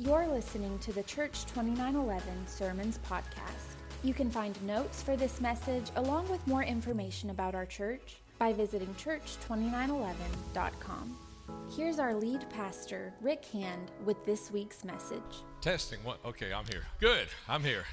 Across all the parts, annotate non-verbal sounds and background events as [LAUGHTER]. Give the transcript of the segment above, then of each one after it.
You're listening to the Church 2911 Sermons Podcast. You can find notes for this message along with more information about our church by visiting church2911.com. Here's our lead pastor, Rick Hand, with this week's message. Testing. What? Okay, I'm here. Good. I'm here.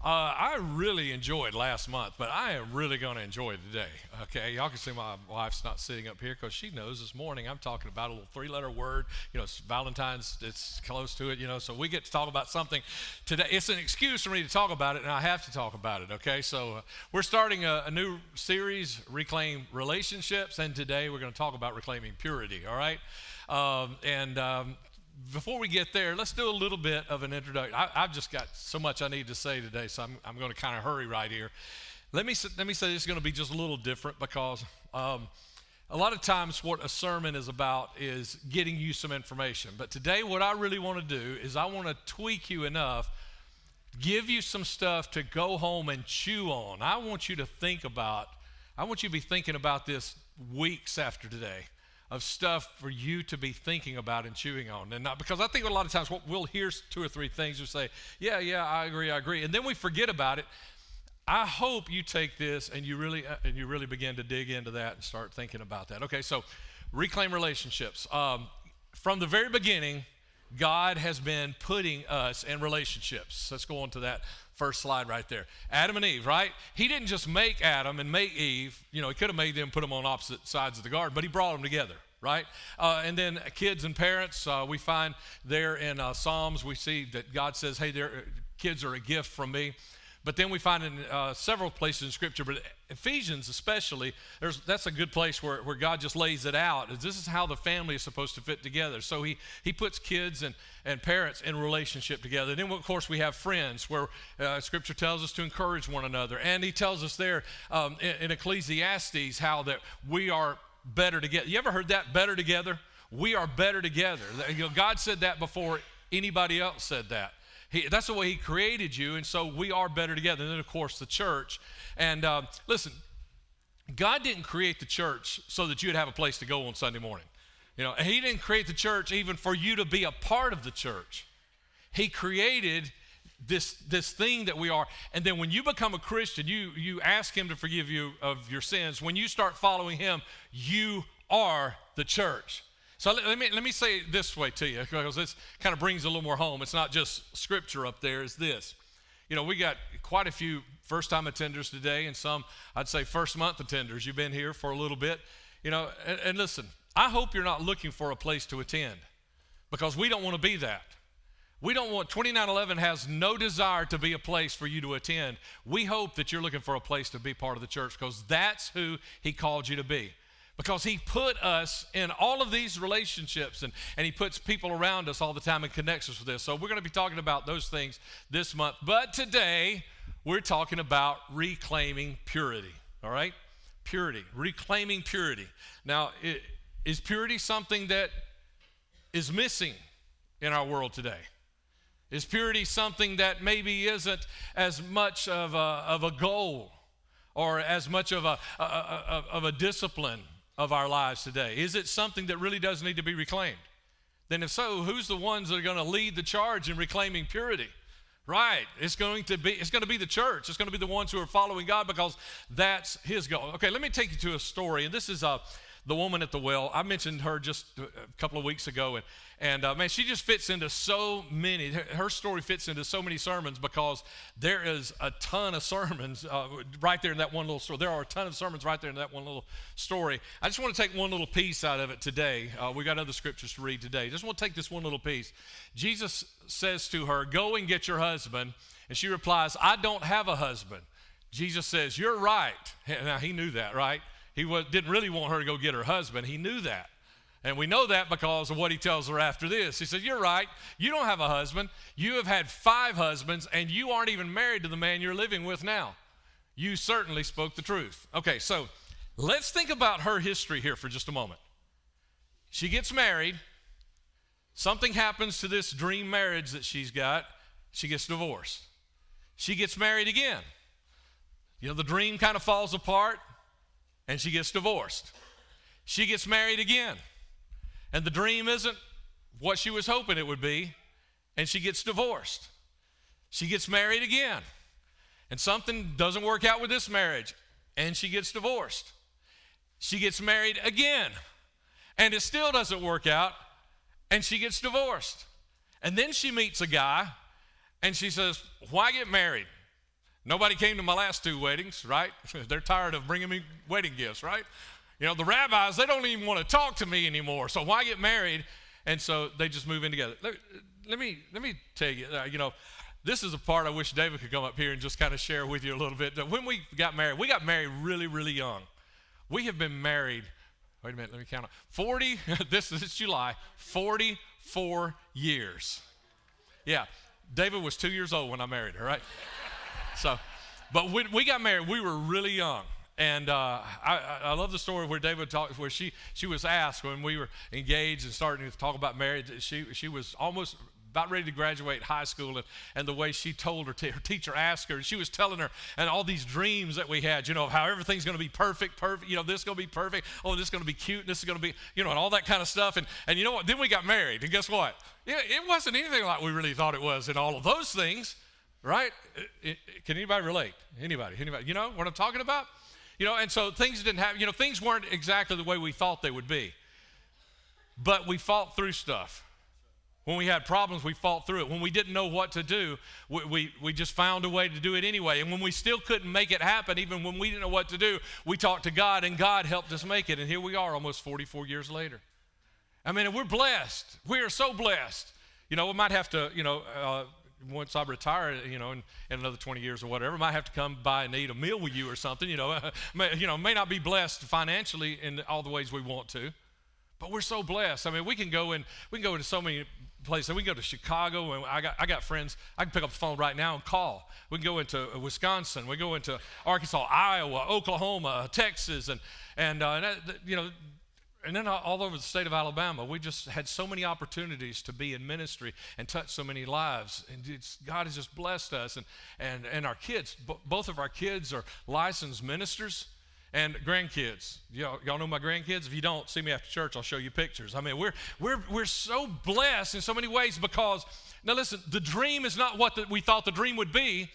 Uh, I really enjoyed last month, but I am really going to enjoy today. Okay, y'all can see my wife's not sitting up here because she knows this morning I'm talking about a little three-letter word. You know, it's Valentine's. It's close to it. You know, so we get to talk about something today. It's an excuse for me to talk about it, and I have to talk about it. Okay, so uh, we're starting a, a new series, reclaim relationships, and today we're going to talk about reclaiming purity. All right. Um, and um, before we get there, let's do a little bit of an introduction. I, have just got so much I need to say today, so I'm, I'm going to kind of hurry right here. Let me, let me say this is going to be just a little different because um, a lot of times what a sermon is about is getting you some information. But today, what I really want to do is I want to tweak you enough, give you some stuff to go home and chew on. I want you to think about, I want you to be thinking about this weeks after today of stuff for you to be thinking about and chewing on. And not because I think a lot of times what we'll hear two or three things and say, yeah, yeah, I agree, I agree. And then we forget about it. I hope you take this and you really uh, and you really begin to dig into that and start thinking about that. Okay, so reclaim relationships. Um, from the very beginning, God has been putting us in relationships. Let's go on to that first slide right there. Adam and Eve, right? He didn't just make Adam and make Eve. You know, he could have made them, put them on opposite sides of the garden, but he brought them together, right? Uh, and then kids and parents, uh, we find there in uh, Psalms, we see that God says, hey, their kids are a gift from me. But then we find in uh, several places in Scripture, but Ephesians especially, that's a good place where, where God just lays it out. This is how the family is supposed to fit together. So he, he puts kids and, and parents in relationship together. And then, of course, we have friends where uh, Scripture tells us to encourage one another. And he tells us there um, in, in Ecclesiastes how that we are better together. You ever heard that? Better together? We are better together. You know, God said that before anybody else said that. He, that's the way He created you, and so we are better together. And then, of course, the church. And uh, listen, God didn't create the church so that you'd have a place to go on Sunday morning. You know, He didn't create the church even for you to be a part of the church. He created this this thing that we are and then when you become a christian you you ask him to forgive you of your sins when you start following him you are the church so let, me, let me say it this way to you, because this kind of brings a little more home. It's not just scripture up there, it's this. You know, we got quite a few first time attenders today, and some, I'd say, first month attenders. You've been here for a little bit. You know, and, and listen, I hope you're not looking for a place to attend, because we don't want to be that. We don't want 2911 has no desire to be a place for you to attend. We hope that you're looking for a place to be part of the church because that's who he called you to be because he put us in all of these relationships and, and he puts people around us all the time and connects us with this. So we're going to be talking about those things this month. But today, we're talking about reclaiming purity, all right? Purity, reclaiming purity. Now, it, is purity something that is missing in our world today? Is purity something that maybe isn't as much of a, of a goal or as much of a, a, a of a discipline of our lives today? Is it something that really does need to be reclaimed? Then, if so, who's the ones that are going to lead the charge in reclaiming purity? Right. It's going to be it's going to be the church. It's going to be the ones who are following God because that's his goal. Okay, let me take you to a story. And this is a the woman at the well. I mentioned her just a couple of weeks ago, and and uh, man, she just fits into so many. Her story fits into so many sermons because there is a ton of [LAUGHS] sermons uh, right there in that one little story. There are a ton of sermons right there in that one little story. I just want to take one little piece out of it today. Uh, we got other scriptures to read today. Just want to take this one little piece. Jesus says to her, "Go and get your husband," and she replies, "I don't have a husband." Jesus says, "You're right." [LAUGHS] Now he knew that, right? He was, didn't really want her to go get her husband. He knew that. And we know that because of what he tells her after this. He said, You're right. You don't have a husband. You have had five husbands, and you aren't even married to the man you're living with now. You certainly spoke the truth. Okay, so let's think about her history here for just a moment. She gets married. Something happens to this dream marriage that she's got. She gets divorced. She gets married again. You know, the dream kind of falls apart and she gets divorced. She gets married again, and the dream isn't what she was hoping it would be, and she gets divorced. She gets married again, and something doesn't work out with this marriage, and she gets divorced. She gets married again, and it still doesn't work out, and she gets divorced. And then she meets a guy, and she says, Why get married? Nobody came to my last two weddings, right? [LAUGHS] They're tired of bringing me wedding gifts, right? You know, the rabbis, they don't even want to talk to me anymore. So why get married? And so they just move in together. Let, me let me tell you, uh, you know, this is a part I wish David could come up here and just kind of share with you a little bit. When we got married, we got married really, really young. We have been married, wait a minute, let me count. up. 40, [LAUGHS] this is July, 44 years. Yeah, David was two years old when I married her, right? So, but when we got married, we were really young. And uh, I, I, love the story where David talked, where she, she was asked when we were engaged and starting to talk about marriage. She, she was almost about ready to graduate high school, and, and the way she told her, t- her teacher asked her, and she was telling her, and all these dreams that we had, you know, how everything's going to be perfect, perfect, you know, this is going to be perfect, oh, this is going to be cute, this is going to be, you know, and all that kind of stuff. And, and you know what? Then we got married, and guess what? Yeah, it wasn't anything like we really thought it was, and all of those things, right? It, it, can anybody relate? Anybody? Anybody? You know what I'm talking about? You know, and so things didn't happen, you know, things weren't exactly the way we thought they would be. But we fought through stuff. When we had problems, we fought through it. When we didn't know what to do, we, we, we, just found a way to do it anyway. And when we still couldn't make it happen, even when we didn't know what to do, we talked to God and God helped us make it. And here we are almost 44 years later. I mean, we're blessed. We are so blessed. You know, we might have to, you know, uh, once I retire, you know, in, in, another 20 years or whatever, I might have to come by and eat a meal with you or something. You know, [LAUGHS] may, you know, may not be blessed financially in all the ways we want to, but we're so blessed. I mean, we can go in, we can go into so many places. We can go to Chicago, and I got, I got friends. I can pick up the phone right now and call. We can go into Wisconsin. We go into Arkansas, Iowa, Oklahoma, Texas, and and, uh, and you know and then all over the state of Alabama, we just had so many opportunities to be in ministry and touch so many lives. And God has just blessed us. And, and, and our kids, b- both of our kids are licensed ministers and grandkids. Y'all, y'all know my grandkids? If you don't, see me after church, I'll show you pictures. I mean, we're, we're, we're so blessed in so many ways because, now listen, the dream is not what the, we thought the dream would be,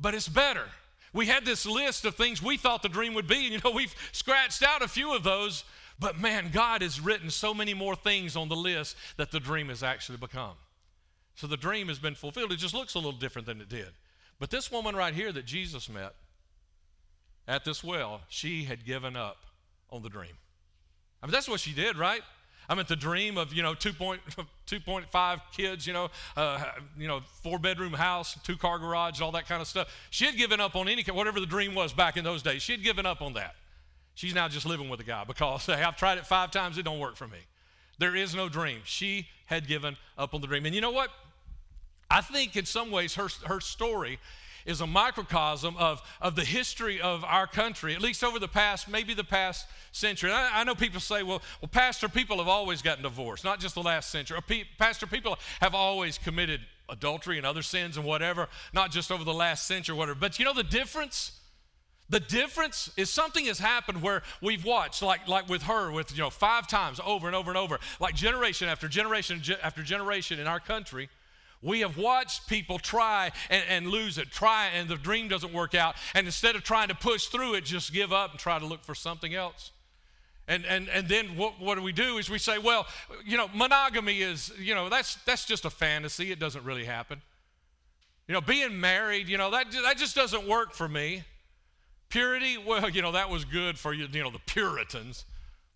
but it's better. We had this list of things we thought the dream would be, and you know, we've scratched out a few of those but man, God has written so many more things on the list that the dream has actually become. So the dream has been fulfilled. It just looks a little different than it did. But this woman right here that Jesus met at this well, she had given up on the dream. I mean, that's what she did, right? I mean, the dream of, you know, 2.5 [LAUGHS] kids, you know, uh, you know, four bedroom house, two car garage, all that kind of stuff. She had given up on any, whatever the dream was back in those days, she had given up on that. She's now just living with a guy because hey, I've tried it five times, it don't work for me. There is no dream. She had given up on the dream. And you know what? I think in some ways her, her story is a microcosm of, of the history of our country, at least over the past, maybe the past century. I, I, know people say, well, well, Pastor, people have always gotten divorced, not just the last century. Pastor, people have always committed adultery and other sins and whatever, not just over the last century whatever. But you know the difference? The difference is something has happened where we've watched, like, like with her, with you know, five times over and over and over, like generation after generation after generation in our country. We have watched people try and, and lose it, try and the dream doesn't work out. And instead of trying to push through it, just give up and try to look for something else. And, and, and then what, what do we do is we say, well, you know, monogamy is, you know, that's, that's just a fantasy. It doesn't really happen. You know, being married, you know, that, that just doesn't work for me. Purity, well, you know, that was good for you, you know, the Puritans.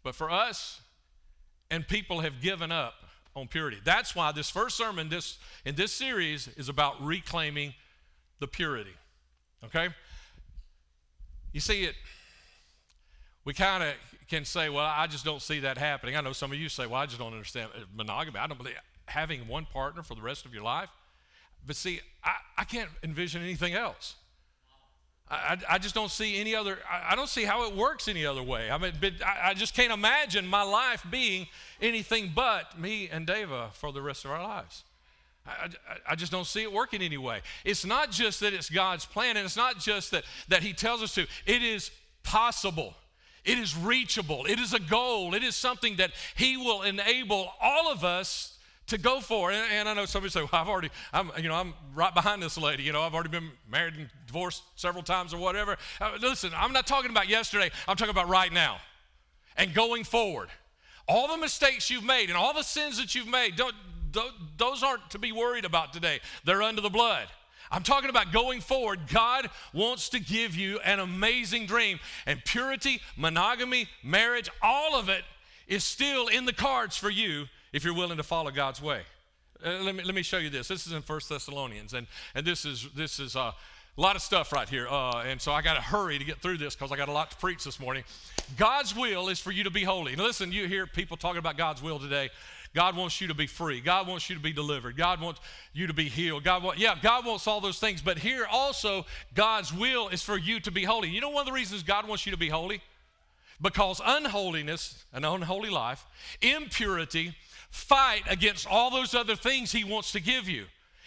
But for us, and people have given up on purity. That's why this first sermon this, in this series is about reclaiming the purity. Okay? You see it, we kind of can say, well, I just don't see that happening. I know some of you say, well, I just don't understand monogamy. I don't believe having one partner for the rest of your life. But see, I, I can't envision anything else. I, I just don't see any other, I, I don't see how it works any other way. I mean, I, I just can't imagine my life being anything but me and Deva for the rest of our lives. I, I, just don't see it working anyway. It's not just that it's God's plan, and it's not just that, that He tells us to, it is possible. It is reachable. It is a goal. It is something that He will enable all of us to go for. And, and I know somebody say, well, I've already, I'm, you know, I'm right behind this lady. You know, I've already been married and divorced several times or whatever. Uh, listen, I'm not talking about yesterday. I'm talking about right now and going forward. All the mistakes you've made and all the sins that you've made, don't, don't, those aren't to be worried about today. They're under the blood. I'm talking about going forward. God wants to give you an amazing dream. And purity, monogamy, marriage, all of it is still in the cards for you if you're willing to follow God's way. Uh, let, me, let me show you this. This is in First Thessalonians, and, and this is, this is uh, a lot of stuff right here. Uh, and so I got to hurry to get through this because I got a lot to preach this morning. God's will is for you to be holy. Now, listen, you hear people talking about God's will today. God wants you to be free. God wants you to be delivered. God wants you to be healed. God want, yeah, God wants all those things. But here also, God's will is for you to be holy. You know one of the reasons God wants you to be holy? Because unholiness, an unholy life, impurity, fight against all those other things He wants to give you.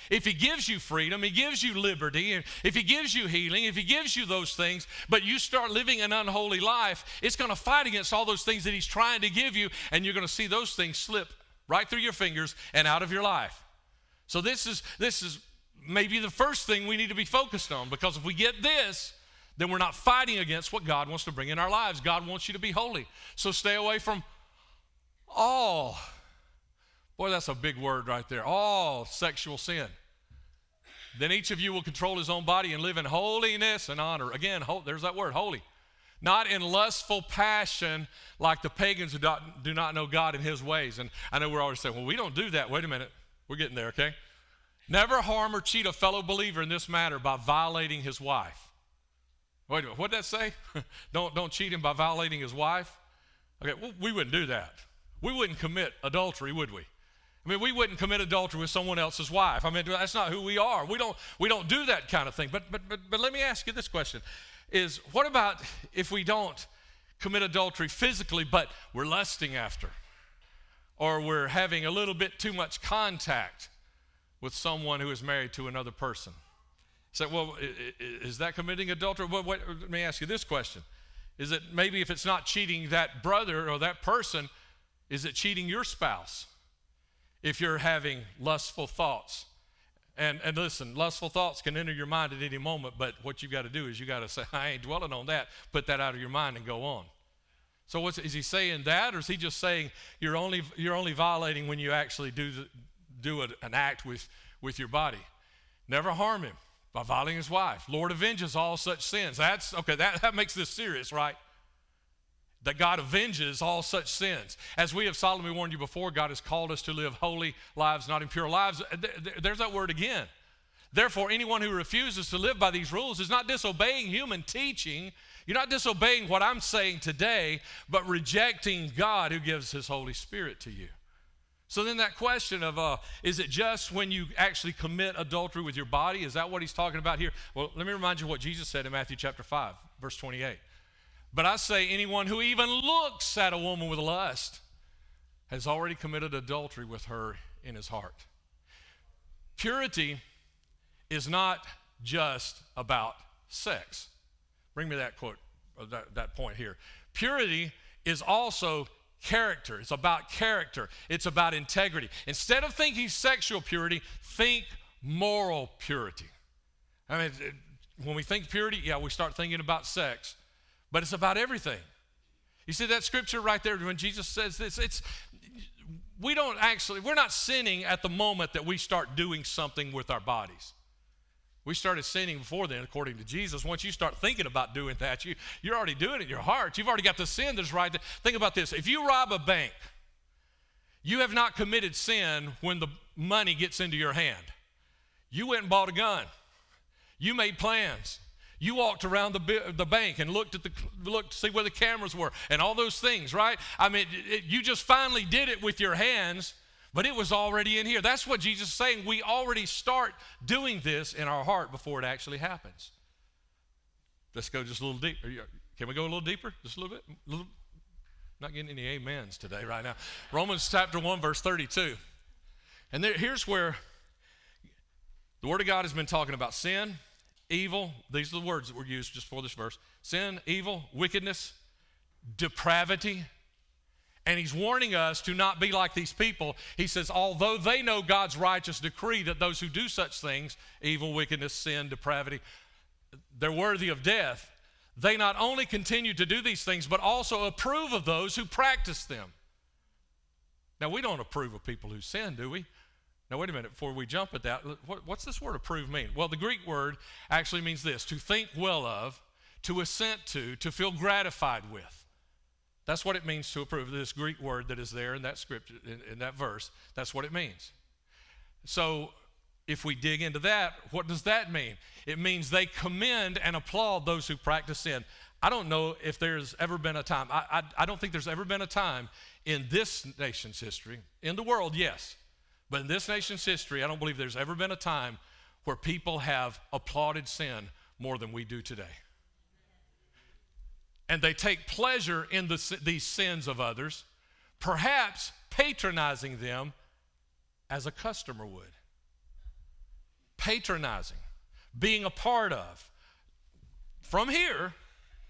If He gives you freedom, He gives you liberty, if He gives you healing, if He gives you those things, but you start living an unholy life, it's going to fight against all those things that He's trying to give you, and you're going to see those things slip right through your fingers and out of your life. So this is this is maybe the first thing we need to be focused on because if we get this, then we're not fighting against what God wants to bring in our lives. God wants you to be holy. So stay away from all Boy, that's a big word right there. All sexual sin. Then each of you will control his own body and live in holiness and honor. Again, there's that word, holy. Not in lustful passion like the pagans who do not know God and his ways. And I know we're always saying, well, we don't do that. Wait a minute. We're getting there, okay? Never harm or cheat a fellow believer in this matter by violating his wife. Wait a minute. What did that say? [LAUGHS] don't, don't cheat him by violating his wife? Okay, well, we wouldn't do that. We wouldn't commit adultery, would we? I mean, we wouldn't commit adultery with someone else's wife. I mean, that's not who we are. We don't, we don't do that kind of thing. But, but, but, but let me ask you this question is what about if we don't commit adultery physically, but we're lusting after? Or we're having a little bit too much contact with someone who is married to another person? So, well, is that committing adultery? Well, wait, let me ask you this question. Is it maybe if it's not cheating that brother or that person, is it cheating your spouse? If you're having lustful thoughts. And, and listen, lustful thoughts can enter your mind at any moment, but what you've got to do is you got to say, [LAUGHS] I ain't dwelling on that. Put that out of your mind and go on. So what's, is he saying that, or is he just saying you're only, you're only violating when you actually do, do a, an act with, with your body? Never harm him by violating his wife. Lord avenges all such sins. That's, okay, that, that makes this serious, right? That God avenges all such sins. As we have solemnly warned you before, God has called us to live holy lives, not impure lives. There's that word again. Therefore, anyone who refuses to live by these rules is not disobeying human teaching. You're not disobeying what I'm saying today, but rejecting God who gives His Holy Spirit to you. So then, that question of uh, is it just when you actually commit adultery with your body? Is that what he's talking about here? Well, let me remind you what Jesus said in Matthew chapter 5, verse 28. But I say, anyone who even looks at a woman with lust has already committed adultery with her in his heart. Purity is not just about sex. Bring me that quote, uh, that, that point here. Purity is also character. It's about character, it's about integrity. Instead of thinking sexual purity, think moral purity. I mean, when we think purity, yeah, we start thinking about sex but it's about everything. You see that scripture right there when Jesus says this, it's we don't actually, we're not sinning at the moment that we start doing something with our bodies. We started sinning before then, according to Jesus. Once you start thinking about doing that, you, you're already doing it in your heart. You've already got the sin that's right there. Think about this. If you rob a bank, you have not committed sin when the money gets into your hand. You went and bought a gun. You made plans. You walked around the, the bank and looked at the looked to see where the cameras were and all those things, right? I mean, it, you just finally did it with your hands, but it was already in here. That's what Jesus is saying. We already start doing this in our heart before it actually happens. Let's go just a little deeper. Can we go a little deeper? Just a little bit? A little, not getting any amens today, right now. Romans chapter 1, verse 32. And there, here's where the Word of God has been talking about sin evil, these are the words that were used just for this verse sin, evil, wickedness, depravity, And he's warning us to not be like these people. He says, although they know God's righteous decree that those who do such things, evil, wickedness, sin, depravity, they're worthy of death, they not only continue to do these things, but also approve of those who practice them. Now, we don't approve of people who sin, do we? Now, wait a minute, before we jump at that, what, what's this word approve mean? Well, the Greek word actually means this to think well of, to assent to, to feel gratified with. That's what it means to approve. This Greek word that is there in that scripture, in, in that verse, that's what it means. So, if we dig into that, what does that mean? It means they commend and applaud those who practice sin. I don't know if there's ever been a time, I, I, I, don't think there's ever been a time in this nation's history, in the world, yes, but in this nation's history, I don't believe there's ever been a time where people have applauded sin more than we do today and they take pleasure in the, these sins of others, perhaps patronizing them as a customer would. Patronizing, being a part of. From here,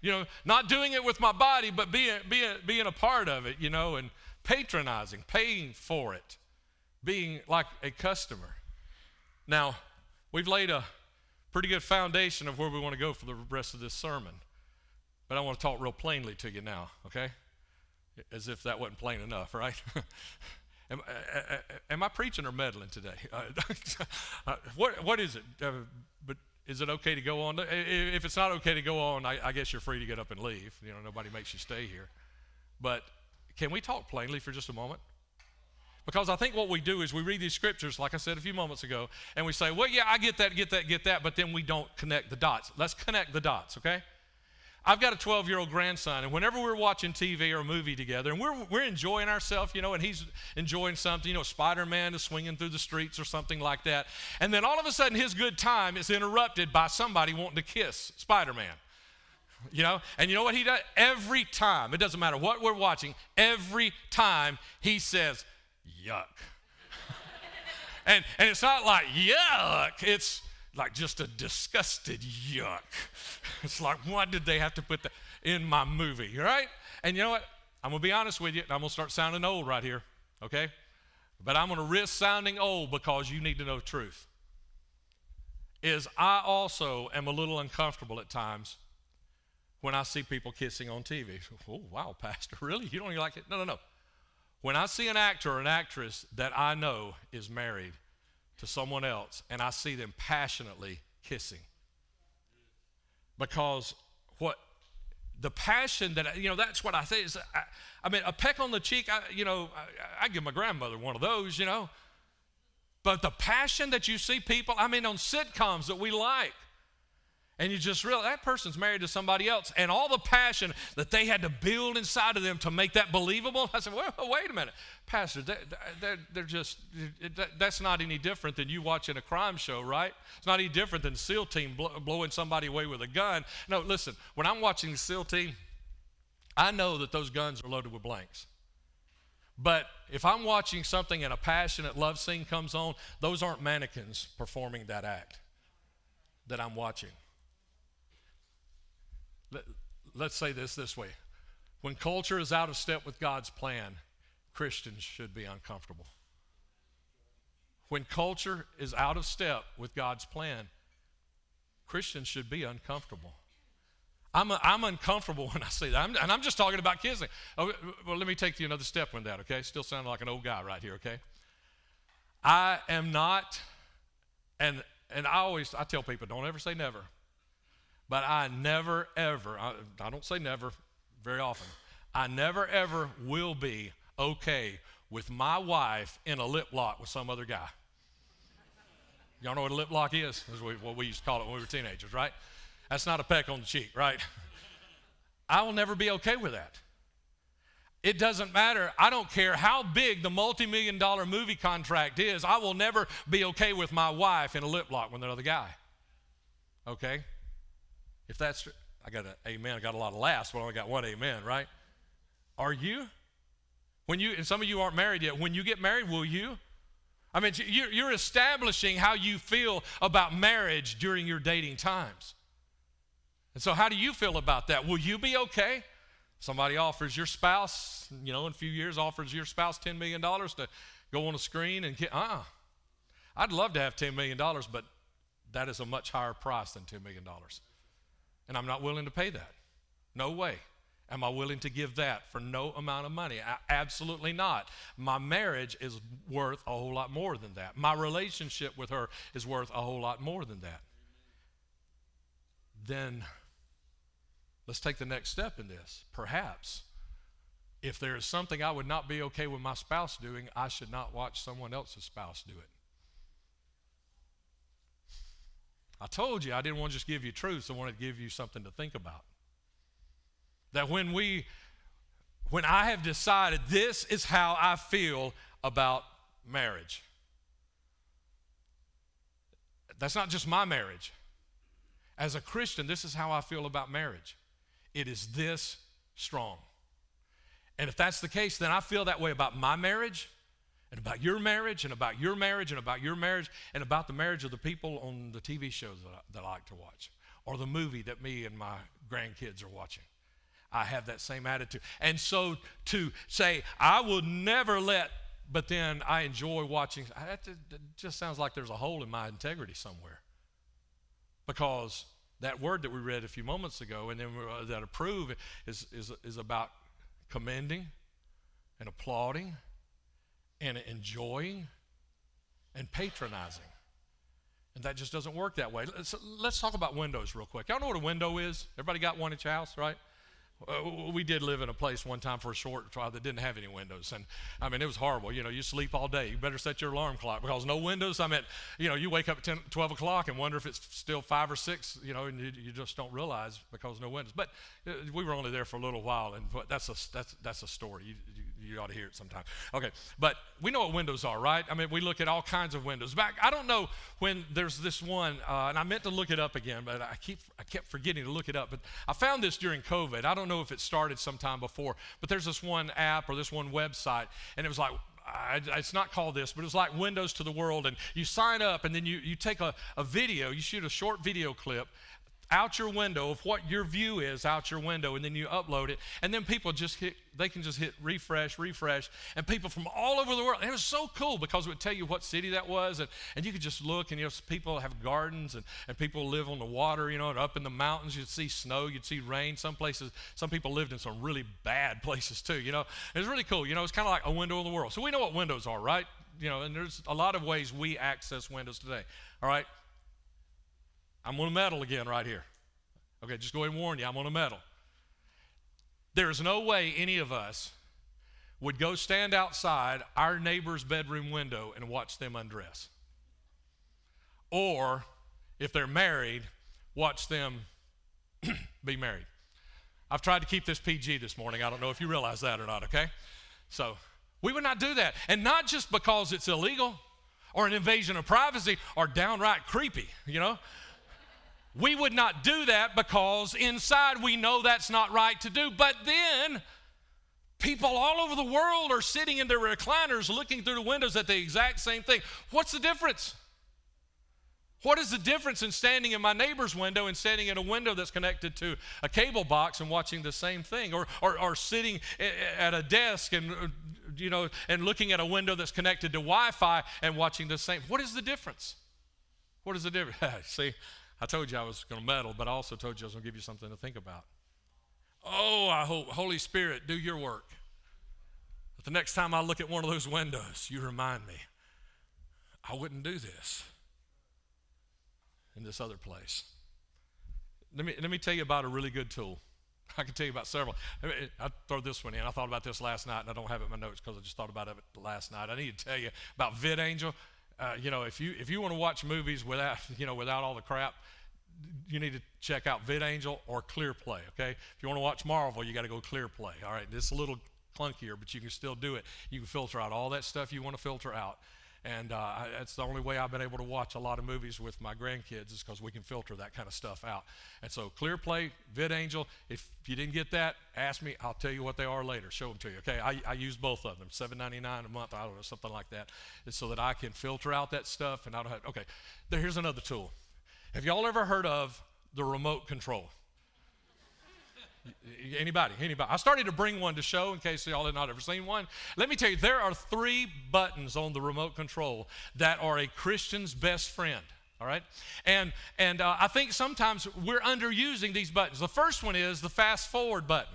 you know, not doing it with my body, but being, being, being a part of it, you know, and patronizing, paying for it, being like a customer. Now, we've laid a pretty good foundation of where we want to go for the rest of this sermon. But I want to talk real plainly to you now, okay? As if that wasn't plain enough, right? [LAUGHS] am, am, I preaching or meddling today? [LAUGHS] Uh, [LAUGHS] what, what is it? Uh, but is it okay to go on? If it's not okay to go on, I, I guess you're free to get up and leave. You know, nobody makes you stay here. But can we talk plainly for just a moment? Because I think what we do is we read these scriptures, like I said a few moments ago, and we say, well, yeah, I get that, get that, get that, but then we don't connect the dots. Let's connect the dots, okay? I've got a 12 year old grandson, and whenever we're watching TV or a movie together, and we're, we're enjoying ourselves, you know, and he's enjoying something, you know, Spider Man is swinging through the streets or something like that. And then all of a sudden, his good time is interrupted by somebody wanting to kiss Spider Man. You know, and you know what he does? Every time, it doesn't matter what we're watching, every time he says, yuck. and, and it's not like yuck, it's like just a disgusted yuck. It's like, why did they have to put that in my movie, right? And you know what? I'm gonna be honest with you, and I'm gonna start sounding old right here, okay? But I'm gonna risk sounding old because you need to know the truth. Is I also am a little uncomfortable at times when I see people kissing on TV. Oh, wow, Pastor, [LAUGHS] really? You don't even like it? No, no, no. When I see an actor or an actress that I know is married to someone else and I see them passionately kissing. Because what the passion that, you know, that's what I say is, I, I mean, a peck on the cheek, I, you know, I, I give my grandmother one of those, you know. But the passion that you see people, I mean, on sitcoms that we like, and you just realize that person's married to somebody else, and all the passion that they had to build inside of them to make that believable. I said, well, wait a minute, Pastor, they're, they're just, that's not any different than you watching a crime show, right? It's not any different than SEAL team blowing somebody away with a gun. No, listen, when I'm watching SEAL team, I know that those guns are loaded with blanks. But if I'm watching something and a passionate love scene comes on, those aren't mannequins performing that act that I'm watching. Let, us say this this way when culture is out of step with God's plan, Christians should be uncomfortable. When culture is out of step with God's plan, Christians should be uncomfortable. I'm, I'm uncomfortable [LAUGHS] when I say that. I'm, and I'm just talking about kissing. Oh, well, let me take you another step on that, okay? Still sounding like an old guy right here, okay? I am not, and, and I always, I tell people, don't ever say never. But I never, ever, I, I don't say never very often, I never, ever will be okay with my wife in a lip lock with some other guy. Y'all know what a lip lock is? That's what we used to call it when we were teenagers, right? That's not a peck on the cheek, right? [LAUGHS] I will never be okay with that. It doesn't matter. I don't care how big the multi million dollar movie contract is. I will never be okay with my wife in a lip lock with another guy. Okay? If that's I got an amen. I got a lot of laughs, but I only got one amen, right? Are you? When you, and some of you aren't married yet, when you get married, will you? I mean, you're establishing how you feel about marriage during your dating times. And so, how do you feel about that? Will you be okay Somebody offers your spouse, you know, in a few years, offers your spouse $10 million to go on a screen and get, uh uh I'd love to have $10 million, but that is a much higher price than $10 million. And I'm not willing to pay that. No way. Am I willing to give that for no amount of money? I, absolutely not. My marriage is worth a whole lot more than that. My relationship with her is worth a whole lot more than that. Then let's take the next step in this. Perhaps if there is something I would not be okay with my spouse doing, I should not watch someone else's spouse do it. I told you I didn't want to just give you truths, I wanted to give you something to think about. That when we, when I have decided this is how I feel about marriage, that's not just my marriage. As a Christian, this is how I feel about marriage. It is this strong. And if that's the case, then I feel that way about my marriage and about your marriage and about your marriage and about your marriage and about the marriage of the people on the TV shows that I, that I like to watch or the movie that me and my grandkids are watching. I have that same attitude. And so to say, I will never let, but then I enjoy watching, that just sounds like there's a hole in my integrity somewhere. Because that word that we read a few moments ago, and then uh, that approve, is, is, is about commending and applauding and enjoying and patronizing. And that just doesn't work that way. Let's, let's talk about windows real quick. Y'all know what a window is? Everybody got one at your house, right? Uh, we did live in a place one time for a short trial that didn't have any windows. And I mean, it was horrible. You know, you sleep all day. You better set your alarm clock because no windows. I mean, you know, you wake up at 10, 12 o'clock and wonder if it's still five or six, you know, and you, you just don't realize because no windows. But uh, we were only there for a little while, and that's a, that's, that's a story. You, you, you ought to hear it sometime. Okay, but we know what windows are, right? I mean, we look at all kinds of windows. Back, I don't know when there's this one, uh, and I meant to look it up again, but I keep I kept forgetting to look it up. But I found this during COVID. I don't know if it started sometime before, but there's this one app or this one website, and it was like I, it's not called this, but it's like Windows to the World. And you sign up, and then you, you take a, a video, you shoot a short video clip, out your window of what your view is out your window and then you upload it. And then people just hit they can just hit refresh refresh. And people from all over the world it was so cool because it would tell you what city that was. And, and you could just look and you know people have gardens and, and people live on the water you know and up in the mountains. You'd see snow you'd see rain. Some places some people lived in some really bad places too you know. It was really cool you know it's kind of like a window in the world. So we know what windows are right? You know and there's a lot of ways we access windows today all right I'm going to meddle again right here. Okay, just go ahead and warn you, I'm going to meddle. There is no way any of us would go stand outside our neighbor's bedroom window and watch them undress. Or, if they're married, watch them [CLEARS THROAT] be married. I've tried to keep this PG this morning. I don't know if you realize that or not, okay? So, we would not do that. And not just because it's illegal or an invasion of privacy or downright creepy, you know? We would not do that because inside we know that's not right to do. But then people all over the world are sitting in their recliners looking through the windows at the exact same thing. What's the difference? What is the difference in standing in my neighbor's window and standing in a window that's connected to a cable box and watching the same thing? Or, or, or sitting at a desk and, uh, you know, and looking at a window that's connected to Wi Fi and watching the same? What is the difference? What is the difference? [LAUGHS] See, I told you I was going to meddle, but I also told you I was going to give you something to think about. Oh, I hope, Holy Spirit, do your work. But the next time I look at one of those windows, you remind me, I wouldn't do this in this other place. Let me, let me tell you about a really good tool. [LAUGHS] I can tell you about several. I throw this one in. I thought about this last night, and I don't have it in my notes because I just thought about it last night. I need to tell you about VidAngel. Uh, you know, if you if you want to watch movies without [LAUGHS] you know without all the crap, you need to check out VidAngel or ClearPlay. Okay, if you want to watch Marvel, you got to go ClearPlay. All right, it's a little clunkier, but you can still do it. You can filter out all that stuff you want to filter out. And uh, that's the only way I've been able to watch a lot of movies with my grandkids is because we can filter that kind of stuff out. And so ClearPlay, VidAngel, if you didn't get that, ask me. I'll tell you what they are later. Show them to you. Okay, I, I use both of them, $7.99 a month. I don't know, something like that, so that I can filter out that stuff. And I don't have. Okay, there, here's another tool. Have y'all ever heard of the remote control? Anybody? Anybody? I started to bring one to show in case y'all had not ever seen one. Let me tell you, there are three buttons on the remote control that are a Christian's best friend. All right, and and uh, I think sometimes we're underusing these buttons. The first one is the fast forward button.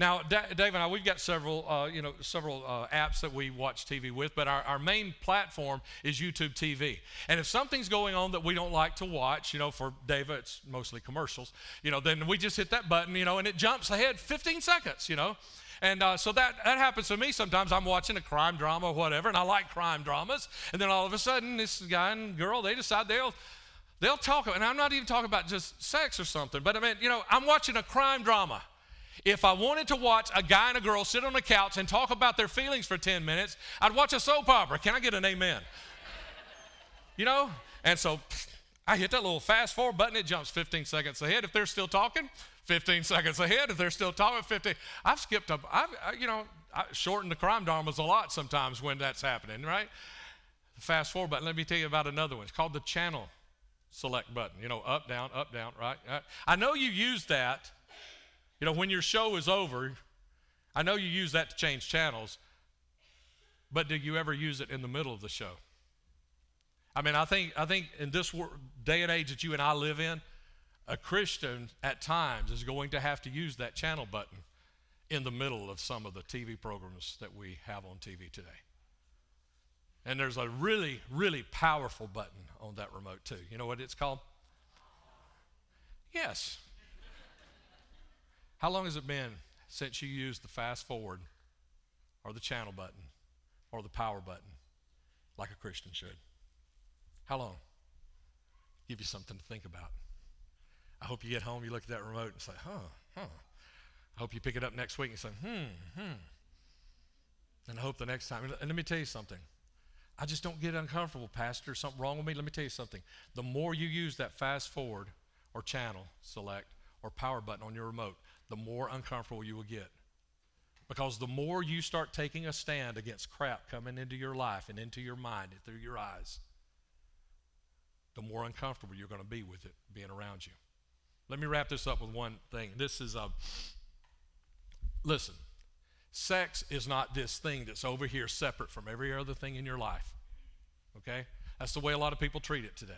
Now, Dave and I, we've got several, uh, you know, several uh, apps that we watch TV with, but our, our main platform is YouTube TV. And if something's going on that we don't like to watch, you know, for Dave, it's mostly commercials, you know, then we just hit that button, you know, and it jumps ahead 15 seconds, you know. And uh, so that, that happens to me sometimes. I'm watching a crime drama or whatever, and I like crime dramas. And then all of a sudden, this guy and girl, they decide they'll they'll talk and i'm not even talking about just sex or something but i mean you know i'm watching a crime drama if I wanted to watch a guy and a girl sit on a couch and talk about their feelings for 10 minutes, I'd watch a soap opera. Can I get an amen? you know? And so I hit that little fast forward button, it jumps 15 seconds ahead. If they're still talking, 15 seconds ahead. If they're still talking, 15. I've skipped up, I've, you know, I shortened the crime dramas a lot sometimes when that's happening, right? Fast forward button. Let me tell you about another one. It's called the channel select button. You know, up, down, up, down, right? I know you use that you know, when your show is over, I know you use that to change channels, but do you ever use it in the middle of the show? I mean, I think, I think in this day and age that you and I live in, a Christian at times is going to have to use that channel button in the middle of some of the TV programs that we have on TV today. And there's a really, really powerful button on that remote, too. You know what it's called? Yes. How long has it been since you used the fast forward or the channel button or the power button like a Christian should? How long? Give you something to think about. I hope you get home, you look at that remote and say, huh, huh. I hope you pick it up next week and say, hmm, hmm. And I hope the next time, and let me tell you something. I just don't get uncomfortable, Pastor. Something wrong with me? Let me tell you something. The more you use that fast forward or channel select or power button on your remote, the more uncomfortable you will get. Because the more you start taking a stand against crap coming into your life and into your mind and through your eyes, the more uncomfortable you're going to be with it being around you. Let me wrap this up with one thing. This is a, uh, listen, sex is not this thing that's over here separate from every other thing in your life. Okay? That's the way a lot of people treat it today.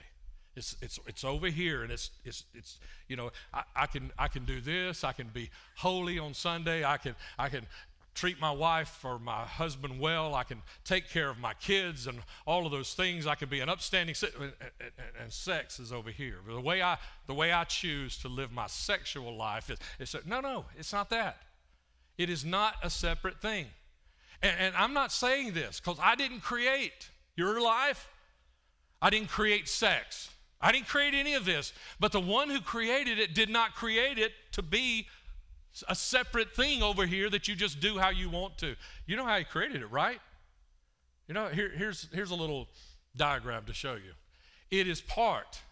It's, it's, it's over here, and it's, it's, it's you know, I, I, can, I can do this. I can be holy on Sunday. I can, I can treat my wife or my husband well. I can take care of my kids and all of those things. I can be an upstanding, and, and, and sex is over here. The way I, the way I choose to live my sexual life is, is no, no, it's not that. It is not a separate thing. And, and I'm not saying this because I didn't create your life. I didn't create sex. I didn't create any of this, but the one who created it did not create it to be a separate thing over here that you just do how you want to. You know how he created it, right? You know, here, here's, here's a little diagram to show you. It is part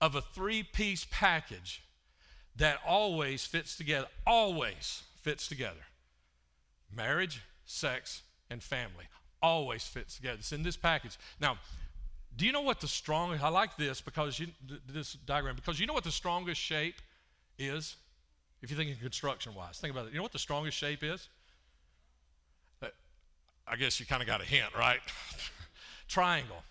of a three piece package that always fits together, always fits together. Marriage, sex, and family always fits together. It's in this package. Now, do you know what the strongest, I like this because you, this diagram, because you know what the strongest shape is? If you're thinking construction wise, think about it. You know what the strongest shape is? Uh, I guess you kind of got a hint, right? [LAUGHS] Triangle.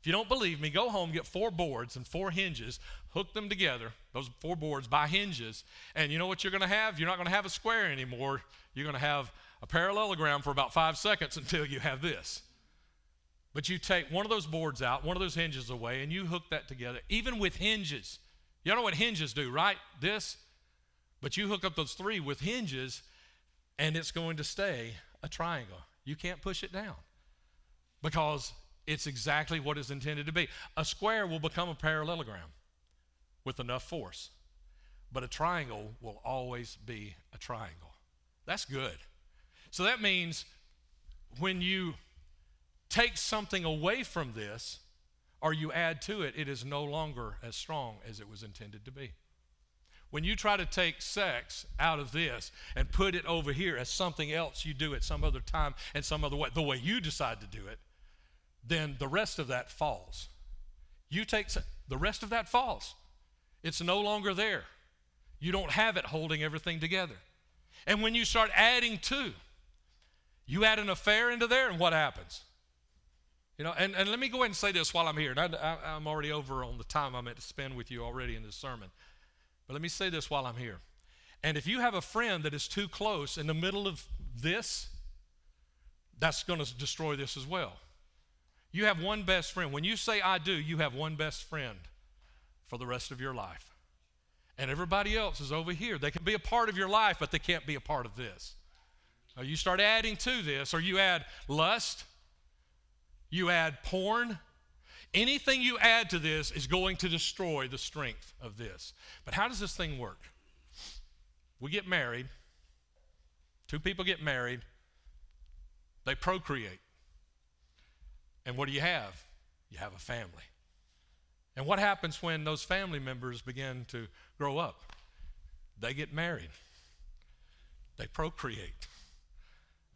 If you don't believe me, go home, get four boards and four hinges, hook them together, those four boards by hinges, and you know what you're going to have? You're not going to have a square anymore. You're going to have a parallelogram for about five seconds [LAUGHS] until you have this. But you take one of those boards out, one of those hinges away, and you hook that together, even with hinges. You know what hinges do, right? This. But you hook up those three with hinges, and it's going to stay a triangle. You can't push it down because it's exactly what it's intended to be. A square will become a parallelogram with enough force, but a triangle will always be a triangle. That's good. So that means when you take something away from this or you add to it, it is no longer as strong as it was intended to be. When you try to take sex out of this and put it over here as something else you do at some other time and some other way, the way you decide to do it, then the rest of that falls. You take the rest of that falls. It's no longer there. You don't have it holding everything together. And when you start adding to, you add an affair into there, and what happens? You know, and, and let me go ahead and say this while I'm here. And I, I, I'm already over on the time I meant to spend with you already in this sermon. But let me say this while I'm here. And if you have a friend that is too close in the middle of this, that's going to destroy this as well. You have one best friend. When you say I do, you have one best friend for the rest of your life. And everybody else is over here. They can be a part of your life, but they can't be a part of this. Or you start adding to this, or you add lust, you add porn. Anything you add to this is going to destroy the strength of this. But how does this thing work? We get married, two people get married, they procreate. And what do you have? You have a family. And what happens when those family members begin to grow up? They get married, they procreate,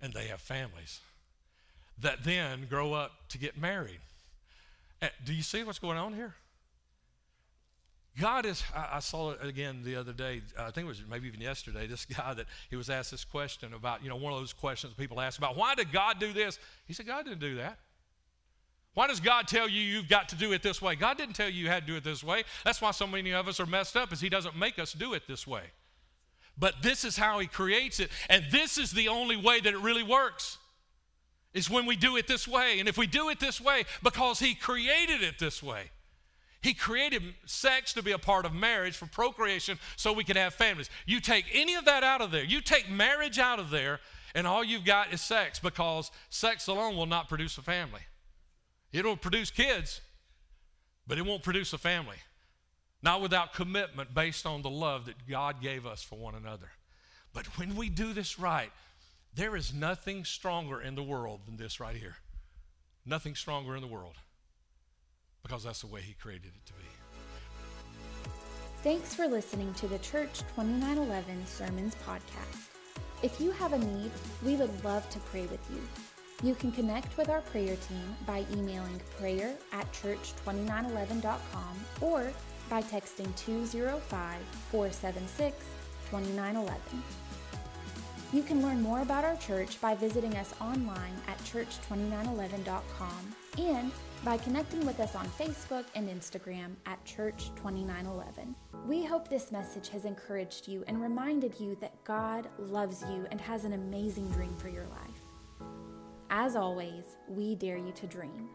and they have families that then grow up to get married. Eh, do you see what's going on here? God is, I, I, saw it again the other day, I think it was maybe even yesterday, this [LAUGHS] guy that he was asked this question about, you know, one of those questions people ask about, why did God do this? He said, God didn't do that. Why does God tell you you've got to do it this way? God didn't tell you you had to do it this way. That's why so many of us are messed up is he doesn't make us do it this way. But this is how he creates it, and this is the only way that it really works. Is when we do it this way. And if we do it this way because he created it this way, he created sex to be a part of marriage for procreation so we could have families. You take any of that out of there, you take marriage out of there, and all you've got is sex because sex alone will not produce a family. It'll produce kids, but it won't produce a family. Not without commitment based on the love that God gave us for one another. But when we do this right, there is nothing stronger in the world than this right here. Nothing stronger in the world because that's the way He created it to be. Thanks for listening to the Church 2911 Sermons Podcast. If you have a need, we would love to pray with you. You can connect with our prayer team by emailing prayer at church2911.com or by texting 205 476 2911. You can learn more about our church by visiting us online at church2911.com and by connecting with us on Facebook and Instagram at Church2911. We hope this message has encouraged you and reminded you that God loves you and has an amazing dream for your life. As always, we dare you to dream.